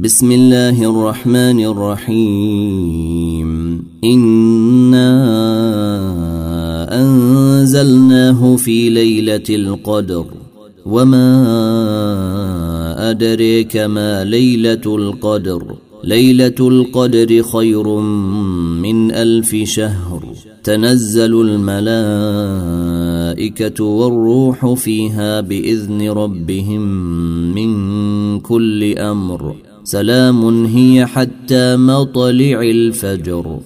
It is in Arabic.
بسم الله الرحمن الرحيم. إنا أنزلناه في ليلة القدر. وما أدريك ما ليلة القدر. ليلة القدر خير من ألف شهر. تنزل الملائكة والروح فيها بإذن ربهم من كل أمر. سلام هي حتى مطلع الفجر.